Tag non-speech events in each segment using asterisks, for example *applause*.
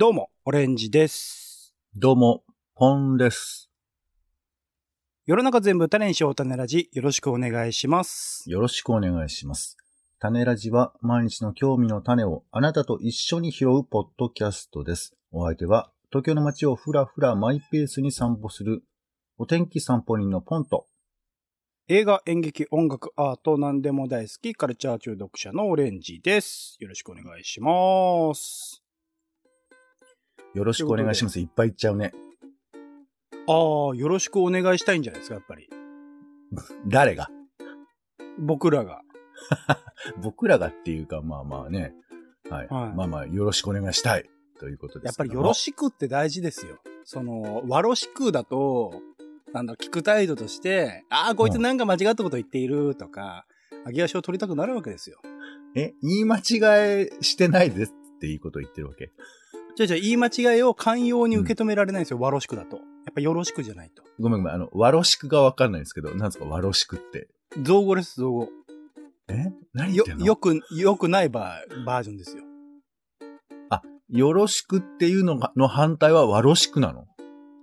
どうも、オレンジです。どうも、ポンです。世の中全部種にしよう種ラジ、よろしくお願いします。よろしくお願いします。種ラジは毎日の興味の種をあなたと一緒に拾うポッドキャストです。お相手は東京の街をふらふらマイペースに散歩するお天気散歩人のポンと映画、演劇、音楽、アート、何でも大好き、カルチャー中毒者のオレンジです。よろしくお願いします。よろしくお願いします。いっぱい言っちゃうね。ああ、よろしくお願いしたいんじゃないですか、やっぱり。*laughs* 誰が？僕らが。*laughs* 僕らがっていうか、まあまあね。はい。はいまあまあ、よろしくお願いしたい。ということですやっぱりよろしくって大事ですよ。その、わろしくだと、なんだろ、聞く態度として、ああ、こいつなんか間違ったこと言っているとか、上げ足を取りたくなるわけですよ。え、言い間違いしてないですっていいこと言ってるわけ？じゃあじゃあ言い間違いを寛容に受け止められないんですよ、わろしくだと。やっぱよろしくじゃないと。ごめんごめん。あの、わろしくがわかんないんですけど、なんですか、わろしくって。造語です、造語。え？何言よってん、の？よく、よくないバーバージョンですよ。よろしくっていうのが、の反対はわろしくなの？っ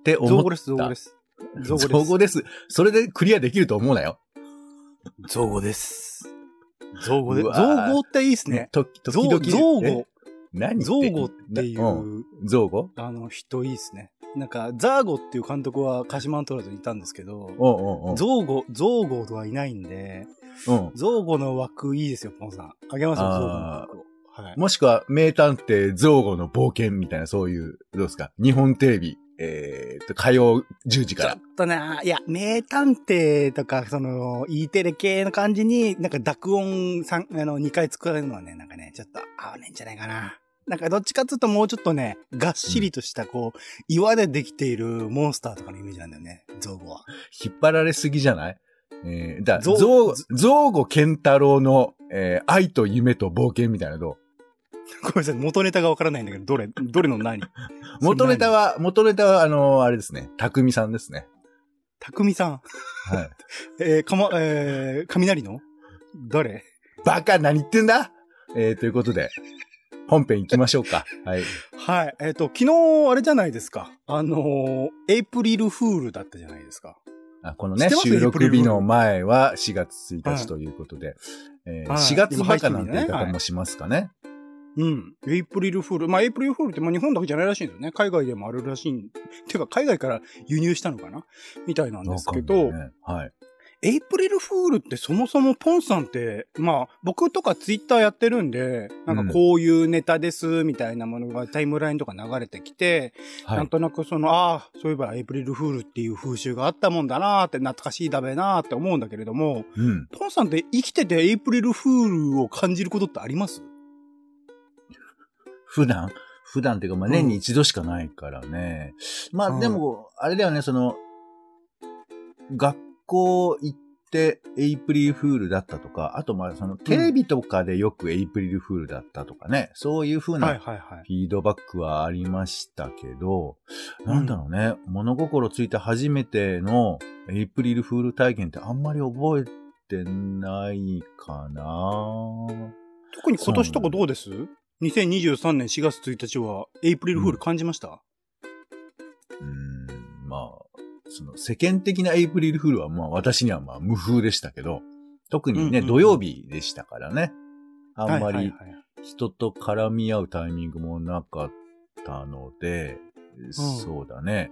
て思った。造語です、造語です。造語です。造語です。それでクリアできると思うなよ。造語です。造語で、造うわー語っていいですね。と、時造々。造え語、何造語っていうんう、造語？あの、人いいですね。なんか、ザーゴっていう監督は鹿島アントラーズにいたんですけど、おうおうおう造語、造語はいないんで、うん。造語の枠いいですよ、ポンさん。あげますよ、あー造語の枠を。はい。もしくは、名探偵造語の冒険みたいな、そういう、どうですか？日本テレビ、えーと、火曜10時からちょっ。とな、いや、名探偵とか、その、E テレ系の感じに、なんか濁音三あの、2回作られるのはね、なんかね、ちょっと合わねえんじゃないかな。なんかどっちかっていうともうちょっとね、がっしりとした、こう、岩でできているモンスターとかのイメージなんだよね、造語は。引っ張られすぎじゃない？えー、だ、造造、造語健太郎の、えー愛と夢と冒険みたいなのどう？ごめんなさい、元ネタがわからないんだけど、どれ、どれの何？*laughs* 元ネタは。は、元ネタは、あのあれですね。匠さんですね。たくみさん？はい。*laughs* えー、かま、えー、雷の？誰？バカ何言ってんだ？えー、ということで、本編行きましょうか。*laughs* はい。はい。えっ、と、昨日、あれじゃないですか。あのーエイプリルフールだったじゃないですか。あこのね、収録日の前は4月1はい日ということで、えーはい4月バカなんて言い方もしますかね。うん。エイプリルフール。まあ、エイプリルフールって、まあ、日本だけじゃないらしいんですよね。海外でもあるらしいん。ていうか、海外から輸入したのかな？みたいなんですけど、ねはい。エイプリルフールってそもそもポンさんって、まあ、僕とかツイッターやってるんで、なんかこういうネタです、みたいなものがタイムラインとか流れてきて、はい。なんとなくその、ああ、そういえばエイプリルフールっていう風習があったもんだなーって懐かしいだべなーって思うんだけれども、うん。ポンさんって生きててエイプリルフールを感じることってあります？普段？普段っていうか、まあ、年に一度しかないからね。まあ、でも、あれだよね、その、学校行ってエイプリルフールだったとか、あと、まあ、その、テレビとかでよくエイプリルフールだったとかね、そういう風はいなはいはい。フィードバックはありましたけど、なんだろうね、物心ついて初めてのエイプリルフール体験ってあんまり覚えてないかな。特に今年とかどうです ?2023 年4月1日はエイプリルフール感じました、その世間的なエイプリルフールはまあ私にはまあ無風でしたけど、特にね、うんうんうん土曜日でしたからね。あんまり人と絡み合うタイミングもなかったので、そうだね。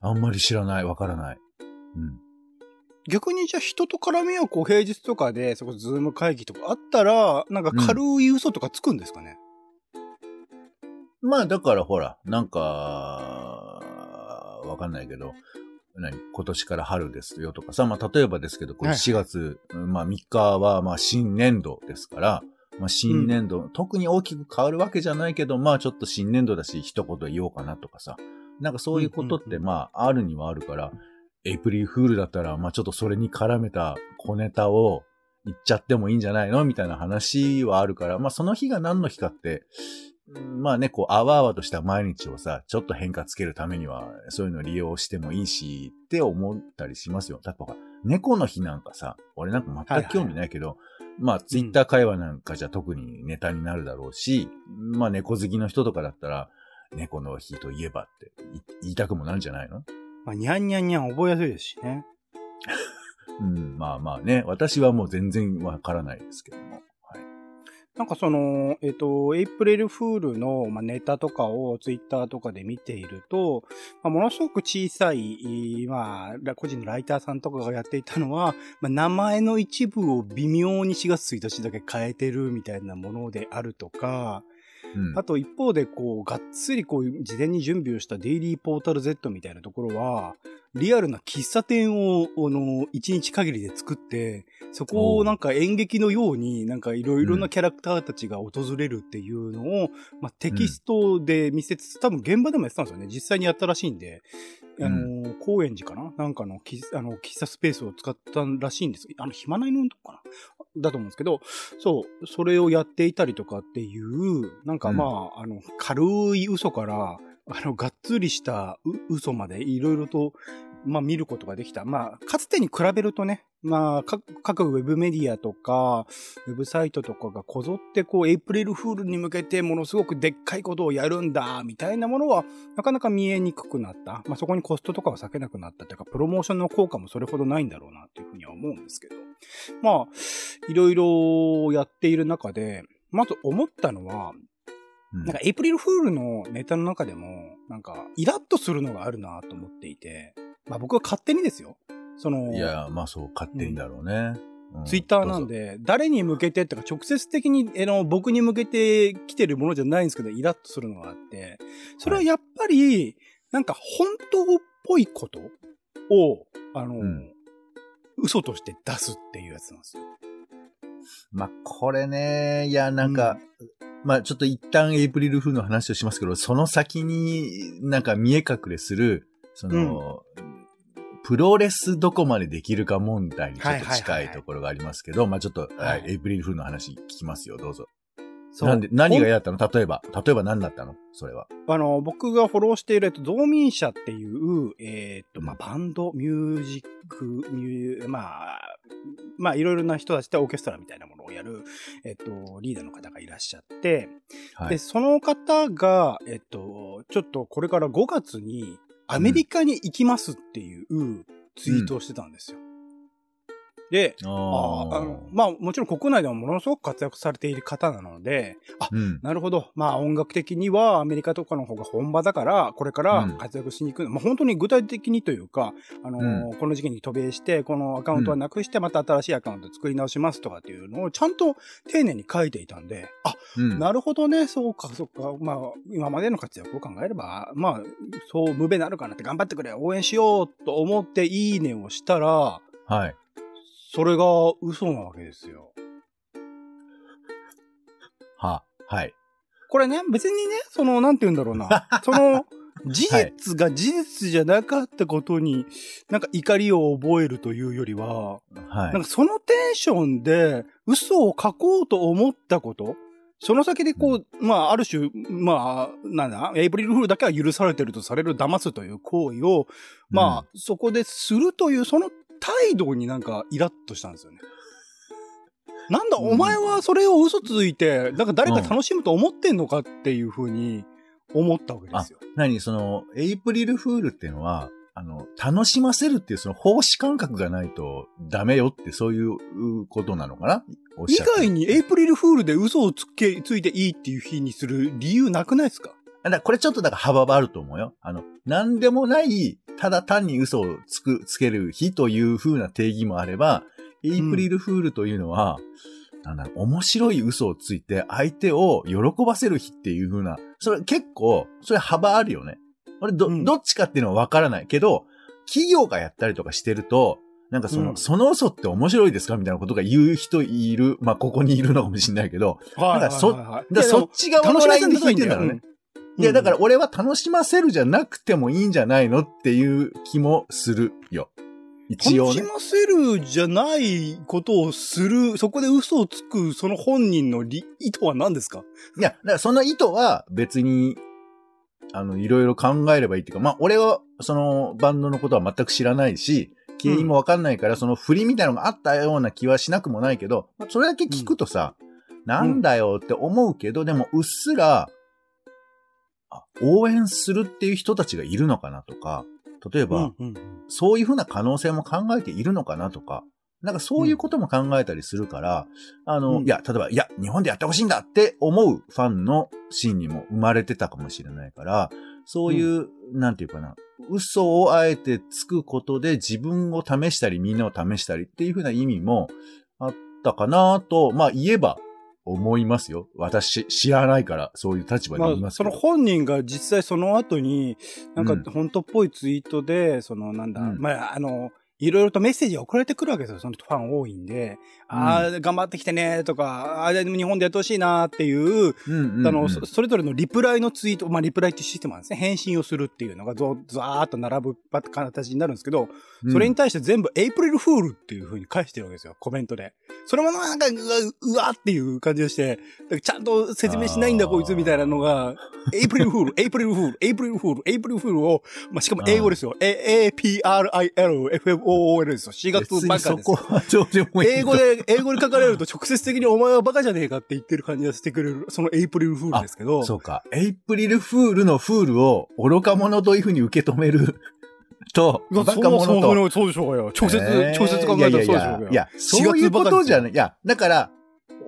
あんまり知らない、わからない。うん。逆にじゃあ人と絡み合うこう平日とかで、そこズーム会議とかあったら、なんか軽い嘘とかつくんですかね、まあだからほら、なんか、わかんないけど、何今年から春ですよとかさ、まあ例えばですけど、これはい。4月、まあ3日はまあ新年度ですから、まあ新年度、特に大きく変わるわけじゃないけど、まあちょっと新年度だし一言言おうかなとかさ、なんかそういうことってうんうんうん。まああるにはあるから、エイプリルフールだったら、まあちょっとそれに絡めた小ネタを言っちゃってもいいんじゃないの？みたいな話はあるから、まあその日が何の日かって、うんまあね、こう、あわあわとした毎日をさ、ちょっと変化つけるためには、そういうのを利用してもいいし、って思ったりしますよ。だってほら、猫の日なんかさ、俺なんか全く興味ないけど、まあ、ツイッター会話なんかじゃ特にネタになるだろうし、まあ、猫好きの人とかだったら、猫の日といえばってい言いたくもなるんじゃないの？まあ、にゃんにゃんにゃん覚えやすいですしね。*laughs* うん、まあまあね。私はもう全然わからないですけども。なんかその、えっ、と、エイプレルフールの、まあ、ネタとかをツイッターとかで見ていると、まあ、ものすごく小さい、まあ、個人のライターさんとかがやっていたのは、まあ、名前の一部を微妙に4月1日だけ変えてるみたいなものであるとか、うんあと一方で、こう、がっつりこう、事前に準備をしたデイリーポータル Z みたいなところは、リアルな喫茶店を、あの、一日限りで作って、そこをなんか演劇のように、なんかいろいろなキャラクターたちが訪れるっていうのを、まあ、テキストで見せつつ、多分現場でもやってたんですよね。実際にやったらしいんで、あの、高円寺かな？なんかの喫あの喫茶スペースを使ったらしいんです。あの、暇ないのとこかな？だと思うんですけど、そう、それをやっていたりとかっていう、なんかまあ、あの、軽い嘘から、あの、がっつりしたう嘘までいろいろと、まあ見ることができた。まあ、かつてに比べるとね、まあ、各各ウェブメディアとか、ウェブサイトとかがこぞってこう、エイプリルフールに向けてものすごくでっかいことをやるんだ、みたいなものは、なかなか見えにくくなった。まあそこにコストとかは避けなくなったというか、プロモーションの効果もそれほどないんだろうな、っていうふうには思うんですけど。まあ、いろいろやっている中で、まず思ったのは、うんなんかエイプリルフールのネタの中でも、なんか、イラッとするのがあるなと思っていて、まあ僕は勝手にですよ。その、いや、まあそう、勝手にだろうね。うんツイッターなん。で、誰に向けてってか、直接的に、あの、僕に向けて来てるものじゃないんですけど、イラッとするのがあって、それはやっぱり、なんか本当っぽいことを、あの、うん嘘として出すっていうやつなんですよ。まあこれね、いや、なんか、まあちょっと一旦エイプリルフールの話をしますけど、その先になんか見え隠れする、その、プロレスどこまでできるか問題にちょっと近いところがありますけど、まあちょっと、はいはいエイプリルフールの話聞きますよ、どうぞ。そうなんで、何が嫌だったの？例えば。例えば何だったの？それは。あの、僕がフォローしている、えっと、ゾーミン社っていう、えーっと、まあ、バンド、ミュージック、ミュー、まあ、まあ、いろいろな人たちでオーケストラみたいなものをやる、えっと、リーダーの方がいらっしゃって、で、はい。その方が、えっと、ちょっとこれから5月にアメリカに行きますっていうツイートをしてたんですよ。で、あの、まあもちろん国内でもものすごく活躍されている方なので、あ、うん。なるほど。まあ音楽的にはアメリカとかの方が本場だから、これから活躍しに行く。まあ本当に具体的にというか、あのーこの時期に渡米して、このアカウントはなくして、また新しいアカウント作り直しますとかっていうのをちゃんと丁寧に書いていたんで、あ、うん。なるほどね、そうか、そうか。まあ、今までの活躍を考えれば、まあ、そう、無べなるかなって頑張ってくれ、応援しようと思っていいねをしたら、はい。それが嘘なわけですよ。は、はい。これね、別にね、その、なんて言うんだろうな。*laughs* その、事実が事実じゃなかったことに、なんか怒りを覚えるというよりは、はいなん。かそのテンションで嘘を書こうと思ったこと、その先でこう、まあ、ある種、まあ、なんだ、エイプリルフールだけは許されてるとされる騙すという行為を、まあ、そこでするという、その態度になんかイラッとしたんですよね。*laughs* なんだ、うん。お前はそれを嘘ついて、なんか誰か楽しむと思ってんのかっていうふうに思ったわけですよ。何その、エイプリルフールっていうのは、あの、楽しませるっていうその奉仕感覚がないとダメよってそういうことなのかな？以外にエイプリルフールで嘘をつけ、ついていいっていう日にする理由なくないですか？だこれちょっとだから幅はあると思うよ。あの、なんでもない、ただ単に嘘をつく、つける日という風な定義もあれば、エイプリルフールというのは、なんだろう、面白い嘘をついて相手を喜ばせる日っていう風な、それ結構、それ幅あるよね。俺ど、うんどっちかっていうのはわからないけど、企業がやったりとかしてると、なんかその、うんその嘘って面白いですか？みたいなことが言う人いる。まあ、ここにいるのかもしれないけど、はいなんかそだからそっち側のラインでいてんだろうね。いや、だから、俺は楽しませるじゃなくてもいいんじゃないのっていう気もするよ。一応ね。楽しませるじゃないことをする、そこで嘘をつく、その本人の理意図は何ですか？いや、だからその意図は別に、あの、いろいろ考えればいいっていうか、まあ、俺はそのバンドのことは全く知らないし、経緯もわかんないから、その振りみたいなのがあったような気はしなくもないけど、まあそれだけ聞くとさ、なんだよって思うけど、でもうっすら、あ応援するっていう人たちがいるのかなとか、例えば、うんうん。そういうふうな可能性も考えているのかなとか、なんかそういうことも考えたりするから、あの、うん。いや、例えば、いや、日本でやってほしいんだって思うファンのシーンにも生まれてたかもしれないから、そういう、なんていうかな、嘘をあえてつくことで自分を試したり、みんなを試したりっていうふうな意味もあったかなと、まあ言えば思いますよ。私、知らないから、そういう立場まあ、にいますけど。その本人が実際その後に、なんうんか本当っぽいツイートで、そのなんだ、うんまあ、あの、いろいろとメッセージが送られてくるわけですよ。そのファン多いんで。ああ、頑張ってきてねとか、ああ、でも日本でやってほしいなっていう、うんうんうんあの、そそれぞれのリプライのツイート、まあ、リプライってシステムなんですね。返信をするっていうのがぞ、ざーっと並ぶ形になるんですけど、それに対して全部エイプリルフールっていう風に返してるわけですよ、コメントで。それもなんか、うわ、うわっていう感じがして、ちゃんと説明しないんだこいつみたいなのが、*laughs* エイプリルフール、エイプリルフール、エイプリルフール、エイプリルフールを、まあ、しかも英語ですよ。A, A, P, R, I, L, F, F, O, O, L ですよ。4月別バカですよ。英語。で、英語で書かれると直接的にお前はバカじゃねえかって言ってる感じがしてくれる、そのエイプリルフールですけど。そうか。エイプリルフールのフールを愚か者というふうに受け止めると、バカ者と。そうそうでしょうがよ。直接、えー直接考えたらそうでしょうがよ。いやいやいや、そういうことじゃない。いや、だから、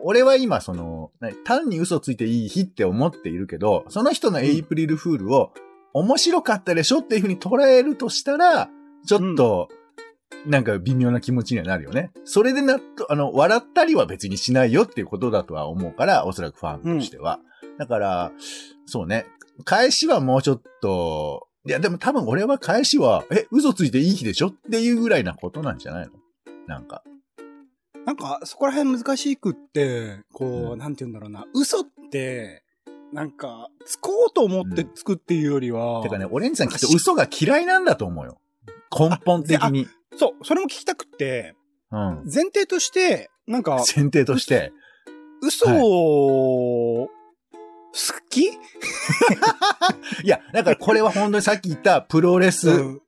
俺は今、その、な単に嘘ついていい日って思っているけど、その人のエイプリルフールを、面白かったでしょっていうふうに捉えるとしたら、ちょっと、なんか微妙な気持ちにはなるよね。それでなっと、あの、笑ったりは別にしないよっていうことだとは思うから、おそらくファンとしては。だから、そうね。返しはもうちょっと、いや、でも多分俺は返しは、え、嘘ついていい日でしょっていうぐらいなことなんじゃないの？なんか。なんか、そこら辺難しくって、こう、うんなんて言うんだろうな。嘘って、なんか、つこうと思ってつくっていうよりは、てかね、オレンジさんきっと嘘が嫌いなんだと思うよ。根本的に。そう、それも聞きたくって、うん。前提として、なんか、前提として。嘘を、好き？*laughs* いや、だからこれは本当にさっき言ったプロレスうん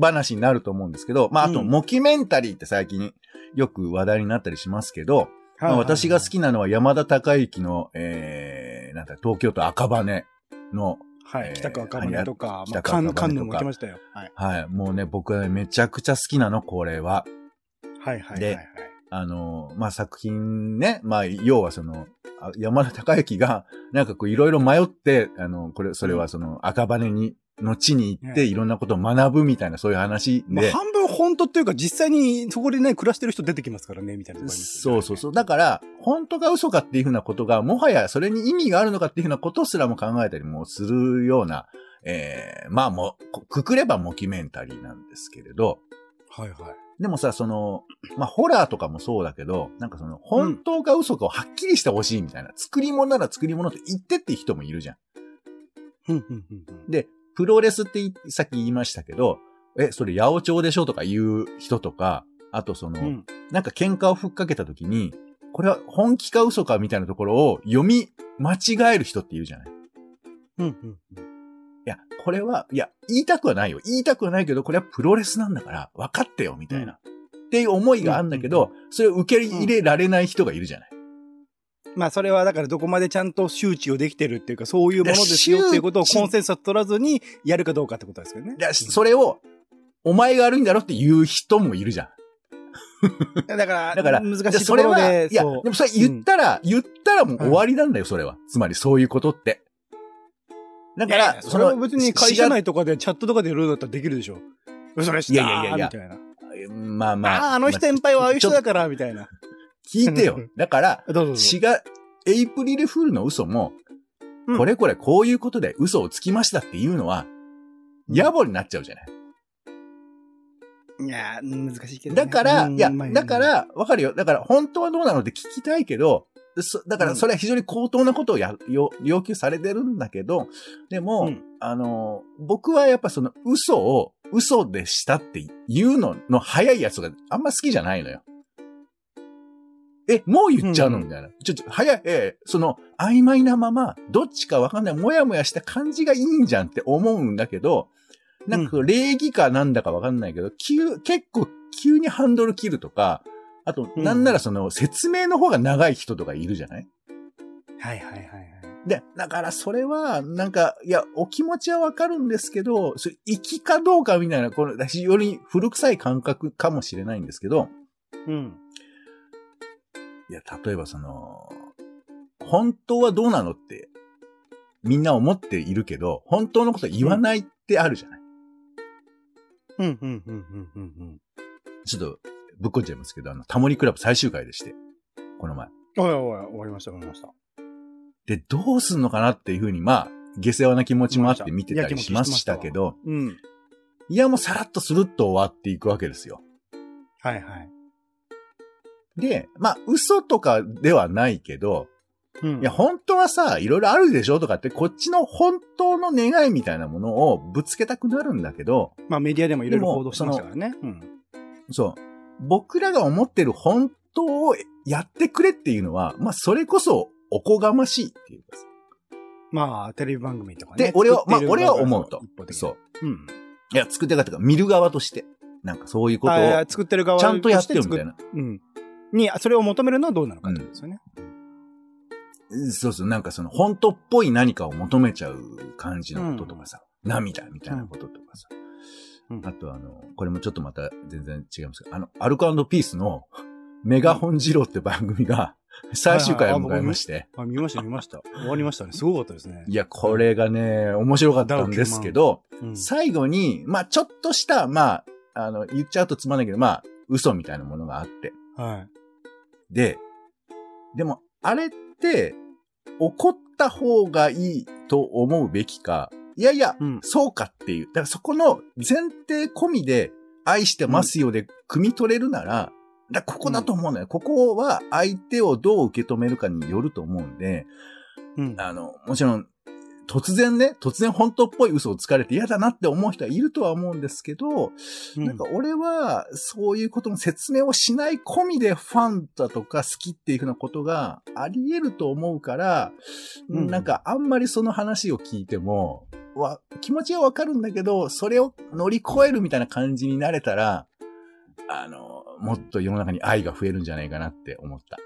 話になると思うんですけど、まあ、あと、うんモキュメンタリーって最近よく話題になったりしますけど、まあ私が好き。きなのは山田孝之の、えー、なんだ、東京都赤羽の、はい。えー北区赤羽とか、まあ、カンカンヌも行きましたよ。はい。はい、もうね、僕はね、めちゃくちゃ好きなの、これは。はいはいはいではい。あの、まあ、作品ね、まあ、要はその、あ山田孝之が、なんかこう、いろいろ迷って、あの、これ、それはその、赤羽に、の地に行って、ねいろんなことを学ぶみたいな、そういう話まあ、で、半分本当っていうか、実際にそこでね、暮らしてる人出てきますからね、みたいなねそうそうそう。だから、本当か嘘かっていうふうなことが、もはやそれに意味があるのかっていうふうなことすらも考えたりもするような、ええまあもう、こくくればモキュメンタリーなんですけれど、はいはい。でもさ、その、まあ、ホラーとかもそうだけど、なんかその、本当か嘘かをはっきりしてほしいみたいな、作り物なら作り物って言ってって人もいるじゃん。うんうんうんうんで、プロレスっていさっき言いましたけど、え、それ八百長でしょとか言う人とか、あとその、うんなんか喧嘩をふっかけた時に、これは本気か嘘かみたいなところを読み間違える人っているじゃない？いうんうんや、これは、いや、言いたくはないよ。言いたくはないけど、これはプロレスなんだから、分かってよ、みたいな。っていう思いがあるんだけど、それを受け入れられない人がいるじゃない？まあ、それはだからどこまでちゃんと周知をできてるっていうか、そういうものですよっていうことをコンセンサス取らずにやるかどうかってことですよねい。や、それを、お前が悪いんだろって言う人もいるじゃん。だから、だから、難しいところで、いや、でもそれ言ったら、言ったらもう終わりなんだよ、それは。つまりそういうことって。だから、それは別に会社内とかでチャットとかでやるんだったらできるでしょ。嘘でしたいやいやいやみたいな。まあまあ。ああ、あの人先輩はああいう人だから、みたいな。聞いてよ。*laughs* だから、どうエイプリルフールの嘘も、うんこれこれこういうことで嘘をつきましたっていうのは、野暮になっちゃうじゃない。いやー、難しいけどね。だから、いや、だか、ら、わかるよ。だから、本当はどうなのって聞きたいけど、そだから、それは非常に高等なことをや、要要求されてるんだけど、でも、うんあの、僕はやっぱその嘘を、嘘でしたって言うのの早いやつがあんま好きじゃないのよ。え、もう言っちゃうの？うんみたいな。ちょ、ちょ、早い、えーその、曖昧なまま、どっちかわかんない、もやもやした感じがいいんじゃんって思うんだけど、なんか、礼儀かなんだかわかんないけど、急、結構、急にハンドル切るとか、あと、うんなんならその、説明の方が長い人とかいるじゃない？はいはいはいはい。で、だからそれは、なんか、いや、お気持ちはわかるんですけど、それ、粋かどうかみたいな、この、私より古臭い感覚かもしれないんですけど、うん。いや、例えばその、本当はどうなのって、みんな思っているけど、本当のこと言わないってあるじゃない？うん、うん、うん、うん、うん。ちょっと、ぶっこんじゃいますけど、あの、タモリクラブ最終回でして、この前。おいおい、終わりました、終わりました。で、どうすんのかなっていうふうに、まあ、下世話な気持ちもあって見てたりしましたけど、うん。いや、もうさらっとスルッと終わっていくわけですよ。はいはい。で、まあ、嘘とかではないけど、うんいや、本当はさ、いろいろあるでしょとかって、こっちの本当の願いみたいなものをぶつけたくなるんだけど、まあメディアでもいろいろ報道してましたからね。うん。そう。僕らが思ってる本当をやってくれっていうのは、まあ、それこそおこがましいっていうかさ。まあ、テレビ番組とかね。で、俺は、まあ俺は思うとそう。うん。いや、作ってる方が見る側として。なんかそういうことを。あ作ってる側ちゃんとやってよみたいなうん。に、それを求めるのはどうなのかってことですよね。そうそう、なんかその、本当っぽい何かを求めちゃう感じのこととかさ、涙みたいなこととかさ。うんあとあの、これもちょっとまた全然違いますけど、あの、アルコピースのメガホンジローって番組が最終回を迎えまして、あ、見ました、見ました。終わりましたね。すごかったですね。いや、これがね、面白かったんですけど、うん最後に、まあちょっとした、まあ、あの、言っちゃうとつまんないけど、まあ、嘘みたいなものがあって。はい。で、でも、あれって、怒った方がいいと思うべきか、いやいや、うん。そうかっていう。だからそこの前提込みで、愛してますよで、汲み取れるなら、だからここだと思うのよ。ここは相手をどう受け止めるかによると思うんで、うん。あの、もちろん、突然ね、突然本当っぽい嘘をつかれて嫌だなって思う人はいるとは思うんですけど、なんか俺は、そういうことの説明をしない込みでファンだとか好きっていうふうなことがあり得ると思うから、うんなんかあんまりその話を聞いても、わ、気持ちはわかるんだけど、それを乗り越えるみたいな感じになれたら、あの、もっと世の中に愛が増えるんじゃないかなって思った。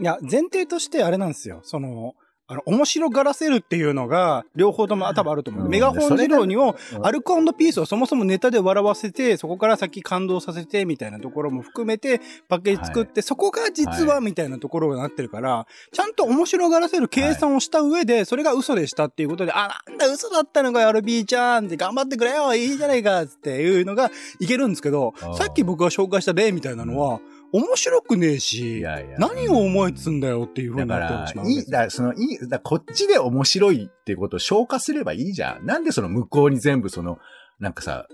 いや、前提としてあれなんですよ。その、あの、面白がらせるっていうのが、両方とも多分あると思う。うん。メガホン二郎にを、うん。アルコピースをそもそもネタで笑わせて、そこから先感動させて、みたいなところも含めて、パッケージ作って、そこが実は、みたいなところがなってるから、ちゃんと面白がらせる計算をした上で、それが嘘でしたっていうことで、あ、なんだ嘘だったのかよ、RB ちゃんって頑張ってくれよ、いいじゃないか、っていうのがいけるんですけどさっき僕が紹介した例みたいなのは、面白くねえし、いやいや何を思いつんだよっていうふうになってらしま、ういい、だからその、いい、だこっちで面白いっていうことを消化すればいいじゃん。なんでその向こうに全部その、なんかさ、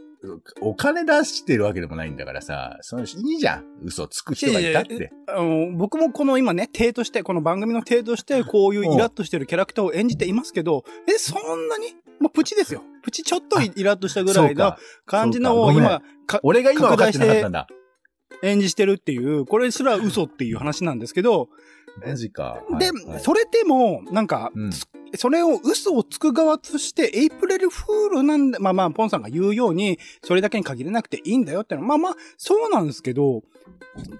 お金出してるわけでもないんだからさ、その、いいじゃん。嘘つく人がいたっいやいやて。あの、僕もこの今ね、体として、この番組の体として、こういうイラッとしてるキャラクターを演じていますけど、え、そんなに？もうプチですよ。プチちょっとイラッとしたぐらいの感じのを今、か俺が今分かってなかったんだ。演じしてるっていう、これすら嘘っていう話なんですけど、マジか。で、はいはい。それでも、なんか、うん。それを嘘をつく側として、エイプリルフールなんだ、まあまあ、ポンさんが言うように、それだけに限らなくていいんだよっての。は、まあまあ、そうなんですけど、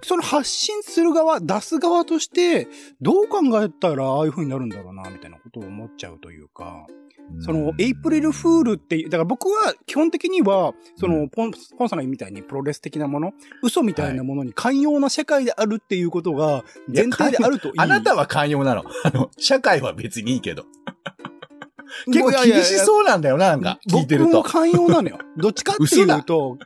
その発信する側、出す側として、どう考えたらああいう風になるんだろうな、みたいなことを思っちゃうというか、その、エイプリルフールっていう、だから僕は基本的には、そうの、んポン、ポンさんみたいにプロレス的なもの、嘘みたいなものに寛容な社会であるっていうことが前提であるといい。あなたは寛容なの。あの、社会は別にいいけど。結構厳しそうなんだよな、なんか、聞いてると。僕も寛容なのよ。*laughs* どっちかっていうと、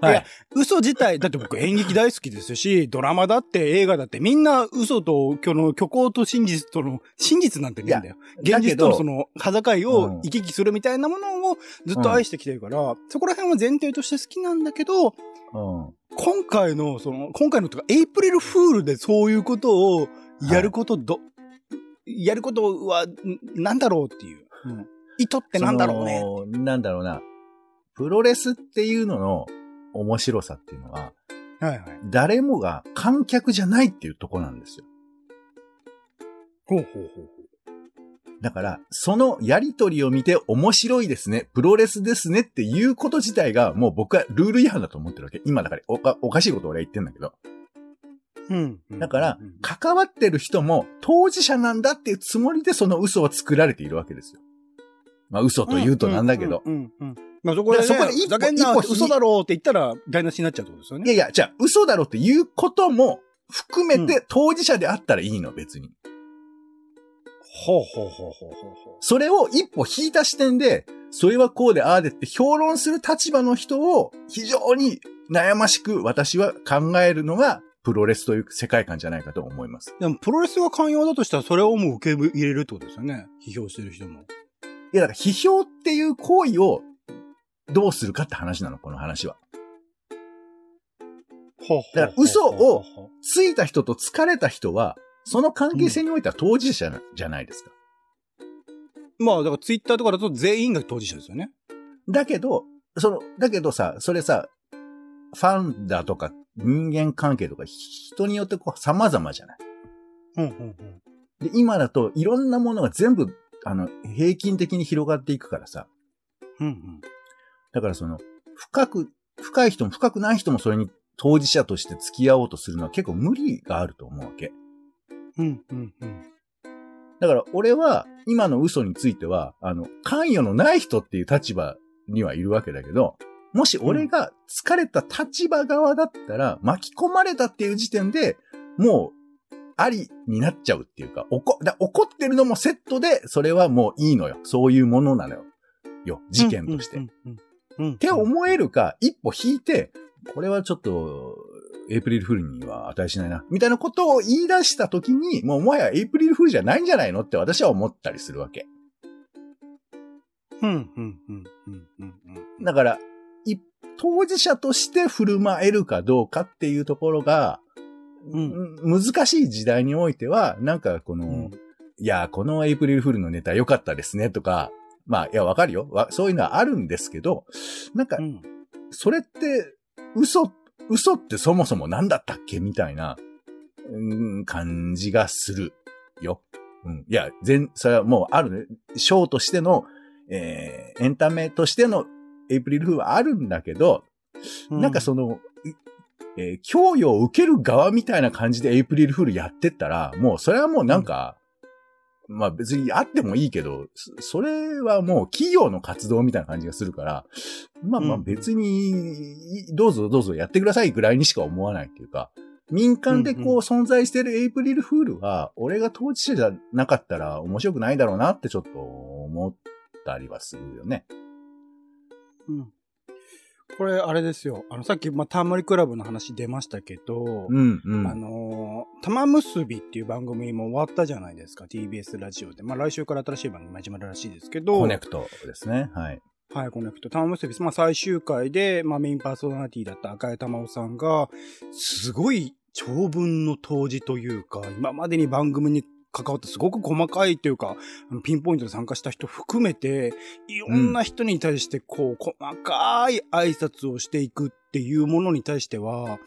はいいや嘘自体、だって僕演劇大好きですし、ドラマだって映画だってみんな嘘と、虚の虚構と真実との、真実なんてねえんだよ。現実とのその、裸界を行き来するみたいなものをずっと愛してきてるから、そこら辺は前提として好きなんだけど、うん今回の、その、今回のとか、エイプリルフールでそういうことをやることど、やることは、んなんだろうっていう。うん意図ってなんだろうね。なんだろうな。プロレスっていうのの面白さっていうのは、はいはい。誰もが観客じゃないっていうとこなんですよ。ほうほうほうだから、そのやりとりを見て面白いですね、プロレスですねっていうこと自体がもう僕はルール違反だと思ってるわけ。今だからおかおかしいことを俺は言ってんだけど。うん。だからうん、関わってる人も当事者なんだっていうつもりでその嘘は作られているわけですよ。まあ嘘と言うとなんだけど。まあそこで、ね、そこで一歩一歩嘘だろうって言ったら台無しになっちゃうってことですよね。いやいや、じゃあ嘘だろっていうことも含めて当事者であったらいいの、別に。ほうほうほうほうほうほそれを一歩引いた視点で、それはこうでああでって評論する立場の人を非常に悩ましく私は考えるのがプロレスという世界観じゃないかと思います。う。でもプロレスが寛容だとしたらそれをもう受け入れるってことですよね。批評してる人も。いや、だから批評っていう行為をどうするかって話なの、この話は。だから嘘をついた人と疲れた人は、その関係性においては当事者じゃないですか。まあ、だからツイッターとかだと全員が当事者ですよね。だけど、その、だけどさ、それさ、ファンだとか人間関係とか人によってこう様々じゃない。うんうんうん。で、今だといろんなものが全部、あの、平均的に広がっていくからさ。うんうん。だからその、深く、深い人も深くない人もそれに当事者として付き合おうとするのは結構無理があると思うわけ。うんうんうん。だから俺は今の嘘については、あの、関与のない人っていう立場にはいるわけだけど、もし俺が疲れた立場側だったら、巻き込まれたっていう時点で、もう、ありになっちゃうっていうか、怒、だ怒ってるのもセットで、それはもういいのよ。そういうものなのよ。よ、事件として。って思えるか、一歩引いて、これはちょっと、エイプリルフールには値しないな。みたいなことを言い出したときに、もうもはやエイプリルフールじゃないんじゃないのって私は思ったりするわけ。うんうんうんうんうんうん。だから、い当事者として振る舞えるかどうかっていうところが、うん難しい時代においては、なんかこの、うんいや、このエイプリルフールのネタ良かったですねとか、まあ、いや、わかるよ。わそういうのはあるんですけど、なんかう、ん。それって、嘘、嘘ってそもそも何だったっけ？みたいな、うん、感じがするよ。うん。いや、全、それはもうあるね。ショーとしての、えー、エンタメとしてのエイプリルフールはあるんだけど、なんかその、いえー供与を受ける側みたいな感じでエイプリルフールやってったら、もうそれはもうなんか、まあ別にあってもいいけど、そそれはもう企業の活動みたいな感じがするから、まあまあうん別に、どうぞどうぞやってくださいぐらいにしか思わないっていうか、民間でこううんうん存在してるエイプリルフールは、俺が当事者じゃなかったら面白くないだろうなってちょっと思ったりはするよね。うん。これ、あれですよ。あの、さっき、まあ、ターマリクラブの話出ましたけど、うんうん。あのー、玉結びっていう番組も終わったじゃないですか、TBS ラジオで。まあ、来週から新しい番組始まるらしいですけど、コネクトですね。はい。はい、コネクト。玉結び、まあ、最終回で、まあ、メインパーソナリティだった赤江玉緒さんが、すごい長文の当時というか、今までに番組に関わってすごく細かいというか、ピンポイントで参加した人含めて、いろんな人に対して、こう、細かい挨拶をしていくっていうものに対しては、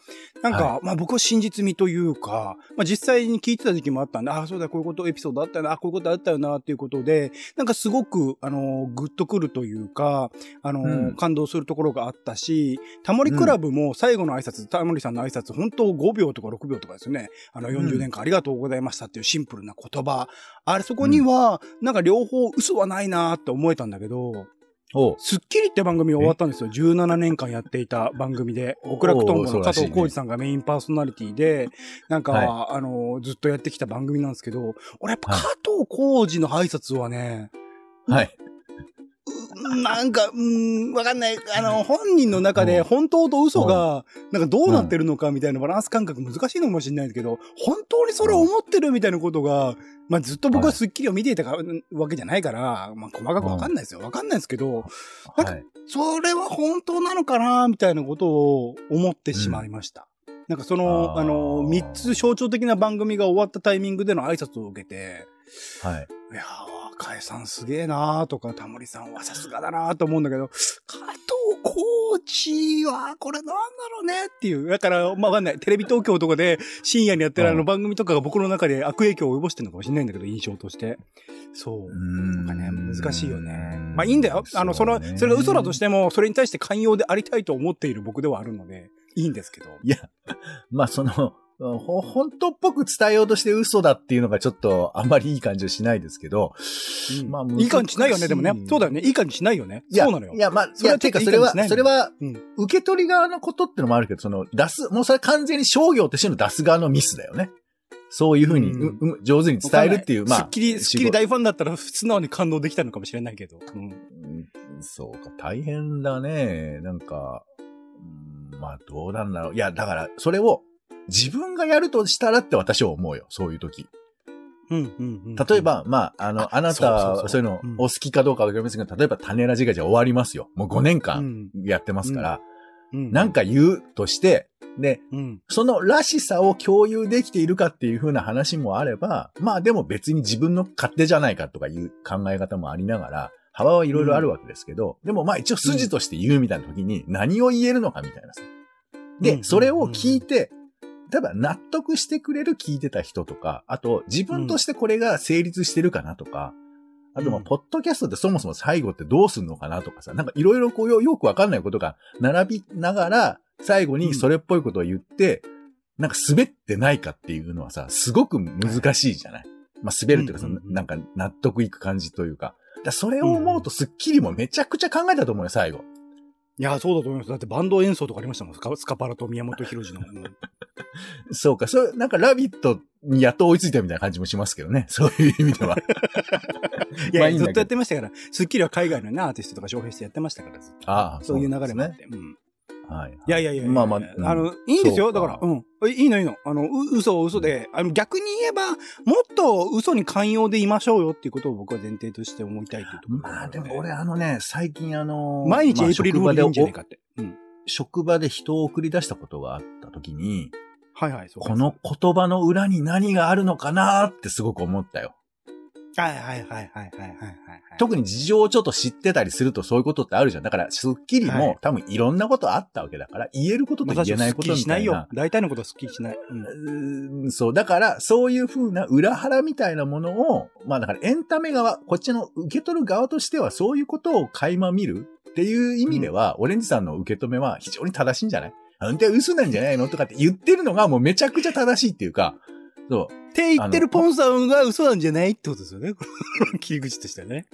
なんか、はまあ僕は真実味というか、まあ実際に聞いてた時期もあったんで、ああ、そうだ、こういうこと、エピソードあったよな、あこういうことあったよな、っていうことで、なんかすごく、あの、グッとくるというか、あの、うん。感動するところがあったし、タモリクラブも最後の挨拶、タモリさんの挨拶、本当5秒とか6秒とかですよね。あの、40年間ありがとうございましたっていうシンプルな言葉。あれ、そこには、なんか両方嘘はないなって思えたんだけど、スッキリって番組が終わったんですよ。17年間やっていた番組で。お極楽とんぼの加藤浩二さんがメインパーソナリティで、なんか、はあの、ずっとやってきた番組なんですけど、俺やっぱはい加藤浩二の挨拶はね、はい。う *laughs* なんか、うん、わかんない。あの、本人の中で本当と嘘が、なんかどうなってるのかみたいなバランス感覚難しいのかもしれないですけど、本当にそれを思ってるみたいなことが、まあずっと僕はスッキリを見ていたかわけじゃないから、まあ細かくわかんないですよ。わかんないですけど、なんかはい。それは本当なのかなみたいなことを思ってしまいました。なんかその、あの、三つ象徴的な番組が終わったタイミングでの挨拶を受けて、はい。いやー、若江さんすげえなーとか、タモリさんはさすがだなーと思うんだけど、加藤コーチは、これなんだろうねっていう。だから、まあ、わかんない。テレビ東京とかで深夜にやってるあのうん番組とかが僕の中で悪影響を及ぼしてるのかもしれないんだけど、印象として。そう。なんかね、難しいよね。まあいいんだよ。あの、その、それが嘘だとしても、それに対して寛容でありたいと思っている僕ではあるので、いいんですけど。いや、まあその、ほ、本当っぽく伝えようとして嘘だっていうのがちょっとあんまりいい感じはしないですけど、うんまあいい感じしないよね、でもね。そうだよね。いい感じしないよね。いやそうなのよ。いや、まあ、それはてかそれはそれは、うん受け取り側のことってのもあるけど、その、出す、もうそれ完全に商業としての出す側のミスだよね。そういうふうに、うん上手に伝えるっていう、まあ。スッキリ、スッキリ大ファンだったら素直に感動できたのかもしれないけど。うんうんそうか、大変だね。なんか、うんまあどうなんだろう。いや、だから、それを自分がやるとしたらって私は思うよ。そういう時。うんうんうん。例えば、まあ、あの、ああなたそうそういうのうん。お好きかどうかわかりませんが、例えば種ラジがじゃあ終わりますよ。もう5年う間ん。やってますから、うん。なんか言うとして、で、うん。そのらしさを共有できているかっていう風な話もあれば、まあでも別に自分の勝手じゃないかとかいう考え方もありながら、幅はいろいろあるわけですけど、でもまあ一応筋として言うみたいな時に何を言えるのかみたいなさ。で、うん。それを聞いて、例えば納得してくれる聞いてた人とか、あと自分としてこれが成立してるかなとか、あとまあ、うんポッドキャストってそもそも最後ってどうすんのかなとかさ、なんかいろいろこうよよくわかんないことが並びながら、最後にそれっぽいことを言って、なんか滑ってないかっていうのはさ、すごく難しいじゃない？まあ滑るっていうかさ、うんうんうんなんか納得いく感じというか。だそれを思うとスッキリもめちゃくちゃ考えたと思うよ、最後。いや、そうだと思います。だってバンド演奏とかありましたもん。スカスカパラと宮本浩次の。う *laughs* んそうか、そう、なんかラビットにやっと追いついたみたいな感じもしますけどね。*laughs* そういう意味では。いや、まあいいずっとやってましたから。スッキリは海外のね、アーティストとか招聘してやってましたから、ああ、そういう流れもあっね。て。うんはい。いやいやいやまあまあ、うんあの、いいんですよ。だから、うん。いいのいいの。あの、う嘘は嘘で、あの、逆に言えば、もっと嘘に寛容でいましょうよっていうことを僕は前提として思いたいというところまあでも俺あのね、最近あの、毎日まあエイプリルフールでいいんじゃないかって。うん。職場で人を送り出したことがあった時に、はいはい、そうこの言葉の裏に何があるのかなってすごく思ったよ。はいはいはいはいはいはいはい。特に事情をちょっと知ってたりするとそういうことってあるじゃん。だから、スッキリはいも多分いろんなことあったわけだから、言えることと言えないことみしないよたいな。。大体のことはスッキリしない。うん。そう。だから、そういう風な裏腹みたいなものを、まあだからエンタメ側、こっちの受け取る側としてはそういうことを垣間見るっていう意味では、オレンジさんの受け止めは非常に正しいんじゃない？あんた嘘なんじゃないの？とかって言ってるのがもうめちゃくちゃ正しいっていうか、そう。って言ってるポンさんが嘘なんじゃないってことですよね。この *laughs* 切り口としてはね。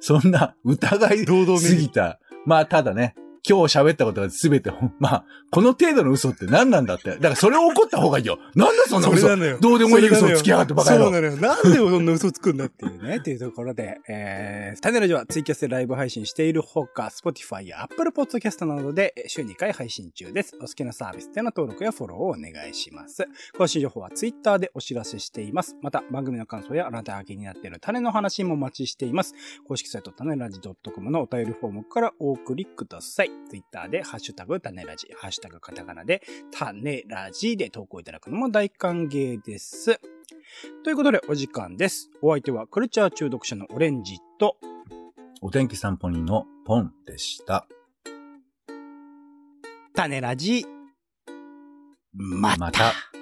そんな疑いすぎた。まあ、ただね、今日喋ったことが全て、まあ、この程度の嘘って何なんだって。だからそれを怒った方がいいよ。なんだそんな嘘。のよどうでもいい嘘をつきやがってバカ野郎そうなのよ。なんでそんな嘘つくんだっていうね。っていうところで、えー、タネラジはツイキャスでライブ配信しているほか、Spotify や Apple Podcast などでえー週2回配信中です。お好きなサービスでの登録やフォローをお願いします。更新情報は Twitter でお知らせしています。また、番組の感想やあなたが気になっている種の話もお待ちしています。公式サイト種ラジ .com のお便りフォームからお送りください。Twitter でハッシュタグ種ラジ、ハッシュタグカタカナで種ラジで投稿いただくのも大歓迎です。ということでお時間です。お相手はカルチャー中毒者のオレンジと、お天気散歩人のポンでした。種ラジ、また。また